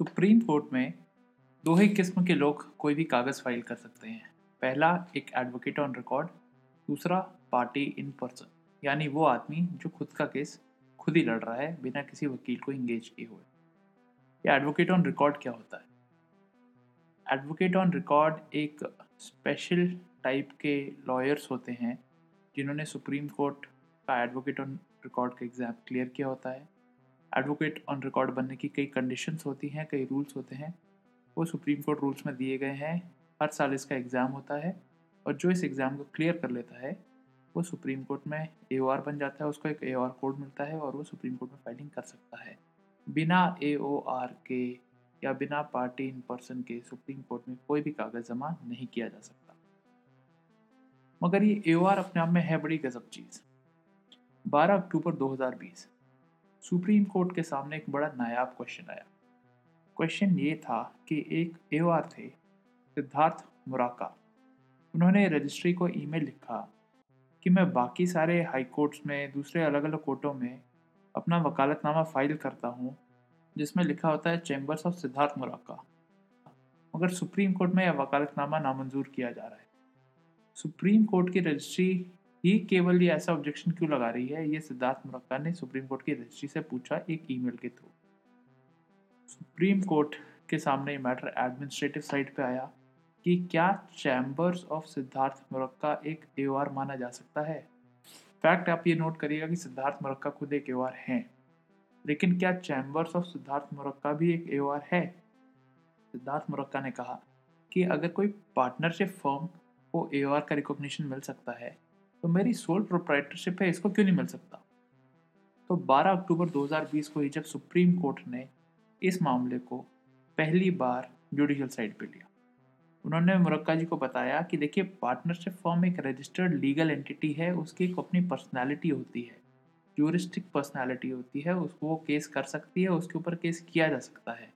supreme court में दो ही किस्म के लोग कोई भी कागज़ फ़ाइल कर सकते हैं। पहला, एक एडवोकेट ऑन रिकॉर्ड दूसरा पार्टी इन पर्सन यानी वो आदमी जो खुद का केस खुद ही लड़ रहा है, बिना किसी वकील को इंगेज किए हुए। ये एडवोकेट ऑन रिकॉर्ड क्या होता है? एडवोकेट ऑन रिकॉर्ड एक स्पेशल टाइप के लॉयर्स होते हैं, जिन्होंने सुप्रीम कोर्ट का एडवोकेट ऑन रिकॉर्ड का एग्ज़ाम क्लियर किया होता है। एडवोकेट ऑन रिकॉर्ड बनने की कई कंडीशंस होती हैं, कई रूल्स होते हैं। वो सुप्रीम कोर्ट रूल्स में दिए गए हैं। हर साल इसका एग्ज़ाम होता है और जो इस एग्ज़ाम को क्लियर कर लेता है, वो सुप्रीम कोर्ट में एओआर बन जाता है। उसको एक एओआर कोड मिलता है और वो सुप्रीम कोर्ट में फाइलिंग कर सकता है। बिना ए के या बिना पार्टी इन पर्सन के सुप्रीम कोर्ट में कोई भी कागज़ जमा नहीं किया जा सकता। मगर ये ए अपने आप में है बड़ी गजब चीज़। 12 अक्टूबर 2020 सुप्रीम कोर्ट के सामने एक बड़ा नायाब क्वेश्चन आया। क्वेश्चन ये था कि एक ए थे, सिद्धार्थ मुराका। उन्होंने रजिस्ट्री को ईमेल लिखा कि मैं बाकी सारे हाई कोर्ट्स में, दूसरे अलग अलग कोर्टों में अपना वकालतनामा फ़ाइल करता हूँ, जिसमें लिखा होता है चैम्बर्स ऑफ़ सिद्धार्थ मुराका। मगर सुप्रीम कोर्ट में यह वकालतनामा नामंजूर किया जा रहा है। सुप्रीम कोर्ट की रजिस्ट्री ही केवल ये ऐसा ऑब्जेक्शन क्यों लगा रही है? ये सिद्धार्थ मुरक्का ने सुप्रीम कोर्ट की रजिस्ट्री से पूछा एक ईमेल के थ्रू सुप्रीम कोर्ट के सामने ये मैटर एडमिनिस्ट्रेटिव साइड पे आया कि क्या चैम्बर्स ऑफ़ सिद्धार्थ मुरक्का एक ए माना जा सकता है? फैक्ट आप ये नोट करिएगा कि सिद्धार्थ मुरक्का खुद एक ए हैं, लेकिन क्या चैम्बर्स ऑफ़ सिद्धार्थ मुरक्का भी एक ए है? सिद्धार्थ मुरक्का ने कहा कि अगर कोई पार्टनरशिप फर्म को ए का रिकॉग्निशन मिल सकता है तो मेरी सोल प्रोप्राइटरशिप है, इसको क्यों नहीं मिल सकता? तो 12 अक्टूबर 2020 को ही जब सुप्रीम कोर्ट ने इस मामले को पहली बार जुडिशल साइड पे लिया, उन्होंने मुरक्का जी को बताया कि देखिए पार्टनरशिप फॉर्म एक रजिस्टर्ड लीगल एंटिटी है, उसकी एक अपनी पर्सनैलिटी होती है जूरिस्टिक पर्सनैलिटी होती है, उसको वो केस कर सकती है, उसके ऊपर केस किया जा सकता है।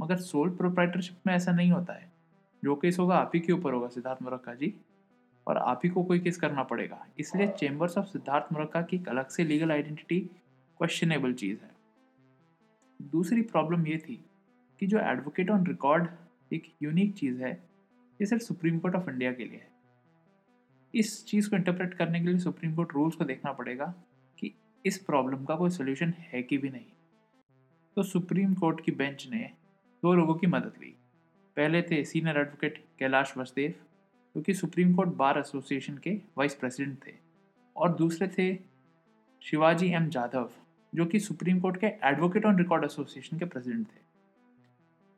मगर सोल प्रोप्राइटरशिप में ऐसा नहीं होता है। जो केस होगा, आप ही के ऊपर होगा, सिद्धार्थ मुरक्का जी। और आप ही को कोई केस करना पड़ेगा। इसलिए चेंबर्स ऑफ़ सिद्धार्थ मुरक्का की एक अलग से लीगल आइडेंटिटी क्वेश्चनेबल चीज़ है। दूसरी प्रॉब्लम ये थी कि जो एडवोकेट ऑन रिकॉर्ड एक यूनिक चीज़ है ये सिर्फ़ सुप्रीम कोर्ट ऑफ़ इंडिया के लिए है। इस चीज़ को इंटरप्रेट करने के लिए सुप्रीम कोर्ट रूल्स को देखना पड़ेगा कि इस प्रॉब्लम का कोई सोल्यूशन है कि भी नहीं। तो सुप्रीम कोर्ट की बेंच ने दो लोगों की मदद ली। पहले थे सीनियर एडवोकेट कैलाश वसदेव जो कि सुप्रीम कोर्ट बार एसोसिएशन के वाइस प्रेसिडेंट थे। और दूसरे थे शिवाजी एम जाधव, जो कि सुप्रीम कोर्ट के एडवोकेट ऑन रिकॉर्ड एसोसिएशन के प्रेसिडेंट थे।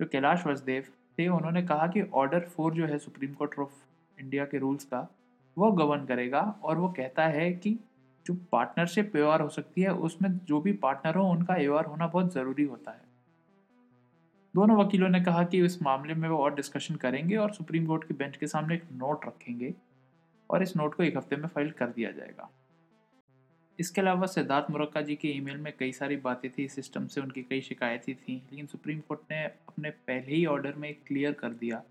जो कैलाश वसदेव थे, उन्होंने कहा कि ऑर्डर फोर जो है सुप्रीम कोर्ट ऑफ़ इंडिया के रूल्स का, वो गवर्न करेगा और वो कहता है कि जो पार्टनरशिप व्यवहार हो सकती है, उसमें जो भी पार्टनर हो, उनका व्यवहार होना बहुत ज़रूरी होता है। दोनों वकीलों ने कहा कि इस मामले में वो और डिस्कशन करेंगे और सुप्रीम कोर्ट के बेंच के सामने एक नोट रखेंगे और इस नोट को एक हफ़्ते में फ़ाइल कर दिया जाएगा। इसके अलावा सिद्धार्थ मुरक्का जी के ईमेल में कई सारी बातें थी सिस्टम से उनकी कई शिकायतें थी, लेकिन सुप्रीम कोर्ट ने अपने पहले ही ऑर्डर में क्लियर कर दिया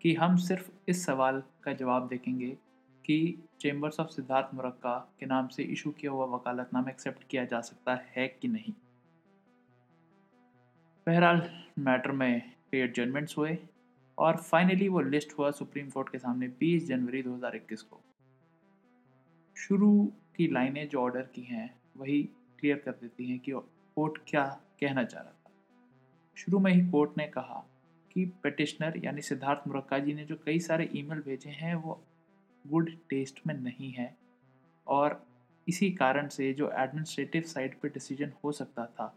कि हम सिर्फ़ इस सवाल का जवाब देखेंगे कि चेंबर्स ऑफ़ सिद्धार्थ मुरक्का के नाम से इशू किया हुआ वकालतनामा एक्सेप्ट किया जा सकता है कि नहीं। बहरहाल, मैटर में कई एडजमेंट्स हुए और फाइनली वो लिस्ट हुआ सुप्रीम कोर्ट के सामने 20 जनवरी 2021 को। शुरू की लाइनें जो ऑर्डर की हैं, वही क्लियर कर देती हैं कि कोर्ट क्या कहना चाह रहा था। शुरू में ही कोर्ट ने कहा कि पटिशनर यानी सिद्धार्थ मुरक्का जी ने जो कई सारे ईमेल भेजे हैं, वो गुड टेस्ट में नहीं है और इसी कारण से जो एडमिनिस्ट्रेटिव साइड पे डिसीज़न हो सकता था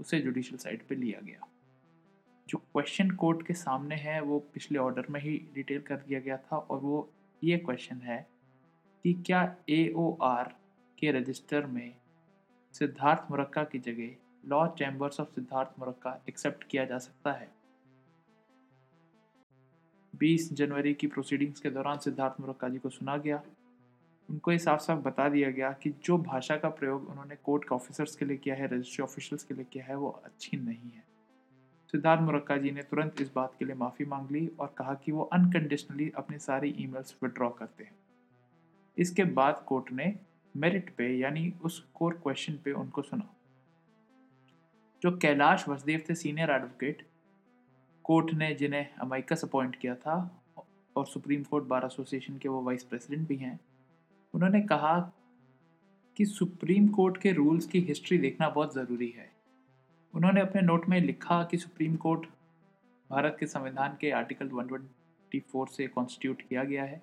उसे जुडिशल साइड पे लिया गया। जो क्वेश्चन कोर्ट के सामने है, वो पिछले ऑर्डर में ही डिटेल कर दिया गया था और वो ये क्वेश्चन है कि क्या ए के रजिस्टर में सिद्धार्थ मुरक्का की जगह law chambers of Siddharth Murakka accept किया जा सकता है? 20 जनवरी की प्रोसीडिंग्स के दौरान सिद्धार्थ मुरक्का जी को सुना गया। उनको ये साफ़ साफ़ बता दिया गया कि जो भाषा का प्रयोग उन्होंने कोर्ट के ऑफिसर्स के लिए किया है रजिस्ट्री ऑफिशियल्स के लिए किया है, वो अच्छी नहीं है। सिद्धार्थ मुरक्का जी ने तुरंत इस बात के लिए माफ़ी मांग ली और कहा कि वो अनकंडीशनली अपनी सारी ईमेल्स विड्रॉ करते हैं। इसके बाद कोर्ट ने मेरिट पे, यानी उस कोर क्वेश्चन पे उनको सुना। जो कैलाश वसुदेव थे सीनियर एडवोकेट कोर्ट ने जिन्हें अमाइकस अपॉइंट किया था, और सुप्रीम कोर्ट बार एसोसिएशन के वो वाइस प्रेसिडेंट भी हैं उन्होंने कहा कि सुप्रीम कोर्ट के रूल्स की हिस्ट्री देखना बहुत ज़रूरी है। उन्होंने अपने नोट में लिखा कि सुप्रीम कोर्ट भारत के संविधान के आर्टिकल 124 से कॉन्स्टिट्यूट किया गया है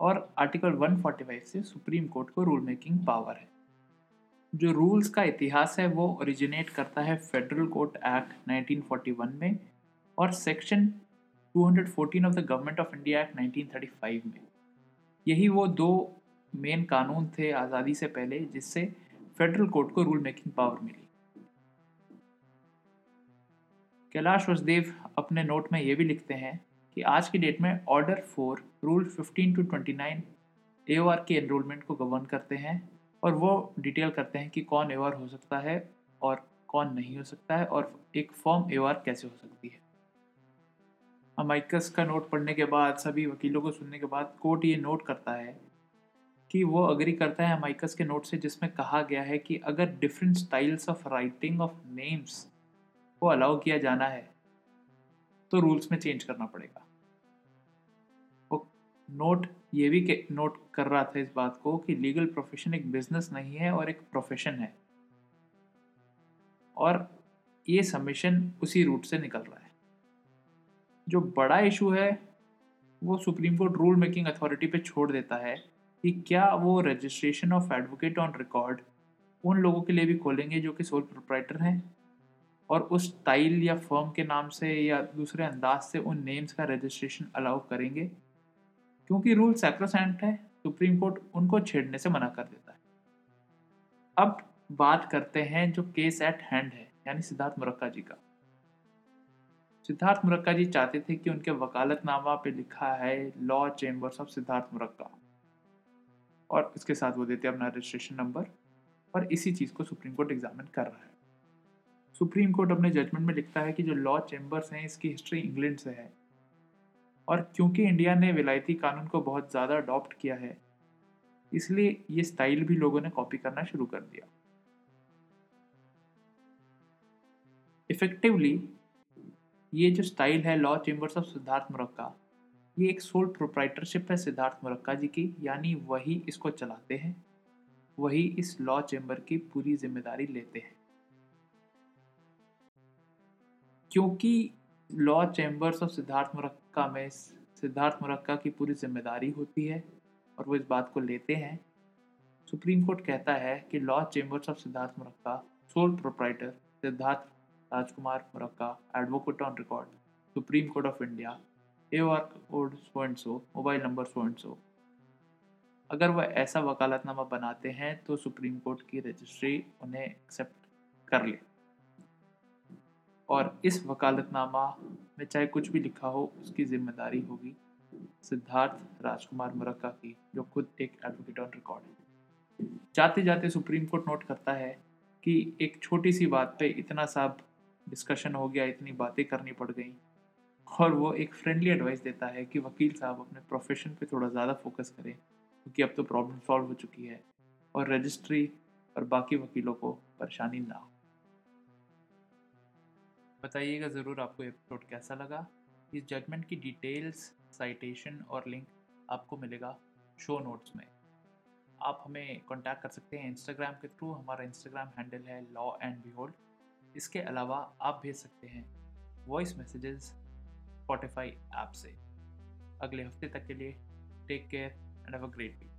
और आर्टिकल 145 से सुप्रीम कोर्ट को रूल मेकिंग पावर है। जो रूल्स का इतिहास है, वो ओरिजिनेट करता है फेडरल कोर्ट एक्ट 1941 में और section 214 of the government of India act 1935 में। यही वो दो मेन कानून थे आज़ादी से पहले, जिससे फेडरल कोर्ट को रूल मेकिंग पावर मिली। कैलाश वसुदेव अपने नोट में ये भी लिखते हैं कि आज की डेट में order four rule 15 to 29 AOR के एनरोलमेंट को गवर्न करते हैं और वो डिटेल करते हैं कि कौन एओआर हो सकता है और कौन नहीं हो सकता है और एक फॉर्म एओआर कैसे हो सकती है। अमाइकस का नोट पढ़ने के बाद, सभी वकीलों को सुनने के बाद कोर्ट ये नोट करता है कि वो अग्री करता है अमाइकस के नोट से, जिसमें कहा गया है कि अगर different styles of writing of names को अलाउ किया जाना है तो रूल्स में चेंज करना पड़ेगा। वो नोट ये भी नोट कर रहा था इस बात को कि लीगल प्रोफेशन एक बिज़नेस नहीं है और एक प्रोफेशन है। और ये सबमिशन उसी रूट से निकल रहा है। जो बड़ा इशू है, वो supreme court rule making authority पे छोड़ देता है। कि क्या वो registration of advocate on record उन लोगों के लिए भी खोलेंगे जो कि सोल प्रोप्राइटर हैं? और उस टाइल या फर्म के नाम से या दूसरे अंदाज से उन नेम्स का रजिस्ट्रेशन अलाउ करेंगे? क्योंकि रूल सैक्रोसेंट है, सुप्रीम कोर्ट उनको छेड़ने से मना कर देता है। अब बात करते हैं जो केस एट हैंड है, यानी सिद्धार्थ मुरक्का जी का। सिद्धार्थ मुरक्का जी चाहते थे कि उनके वकालतनामा पे लिखा है law chambers of Siddharth Murakka. और इसके साथ वो देते हैं अपना रजिस्ट्रेशन नंबर और इसी चीज़ को सुप्रीम कोर्ट एग्जामिन कर रहा है। सुप्रीम कोर्ट अपने जजमेंट में लिखता है कि जो लॉ चेम्बर्स हैं, इसकी हिस्ट्री इंग्लैंड से है। और क्योंकि इंडिया ने विलायती कानून को बहुत ज़्यादा अडॉप्ट किया है, इसलिए ये स्टाइल भी लोगों ने कॉपी करना शुरू कर दिया। इफेक्टिवली ये जो स्टाइल है law chambers of Siddharth Murakka ये एक सोल प्रोप्राइटरशिप है सिद्धार्थ मुरक्का जी की, यानी वही इसको चलाते हैं, वही इस लॉ चेम्बर की पूरी ज़िम्मेदारी लेते हैं। क्योंकि law chambers of Siddharth Murakka में सिद्धार्थ मुरक्का की पूरी ज़िम्मेदारी होती है और वो इस बात को लेते हैं। सुप्रीम कोर्ट कहता है कि law chambers of Siddharth Murakka sole proprietor Siddharth Rajkumar Murakka advocate on record supreme court of India R code so and so mobile number so and so अगर वह ऐसा वकालतनामा बनाते हैं तो सुप्रीम कोर्ट की रजिस्ट्री उन्हें एक्सेप्ट कर ले। और इस वकालतनामा में चाहे कुछ भी लिखा हो, उसकी ज़िम्मेदारी होगी सिद्धार्थ राजकुमार मुरक्का की, जो खुद एक एडवोकेट ऑन रिकॉर्ड है। जाते जाते सुप्रीम कोर्ट नोट करता है कि एक छोटी सी बात पे इतना सा डिस्कशन हो गया, इतनी बातें करनी पड़ गई। और वो एक फ्रेंडली एडवाइस देता है कि वकील साहब अपने प्रोफेशन पे थोड़ा ज़्यादा फोकस करें, क्योंकि अब तो प्रॉब्लम सॉल्व हो चुकी है और रजिस्ट्री और बाकी वकीलों को परेशानी ना हो। बताइएगा ज़रूर आपको एपिसोड कैसा लगा। इस जजमेंट की डिटेल्स साइटेशन और लिंक आपको मिलेगा शो नोट्स में। आप हमें कांटेक्ट कर सकते हैं इंस्टाग्राम के थ्रू हमारा इंस्टाग्राम हैंडल है लॉ एंड बिहोल्ड इसके अलावा आप भेज सकते हैं वॉइस मैसेजेस स्पॉटिफाई ऐप से। अगले हफ़्ते तक के लिए take care and have a great week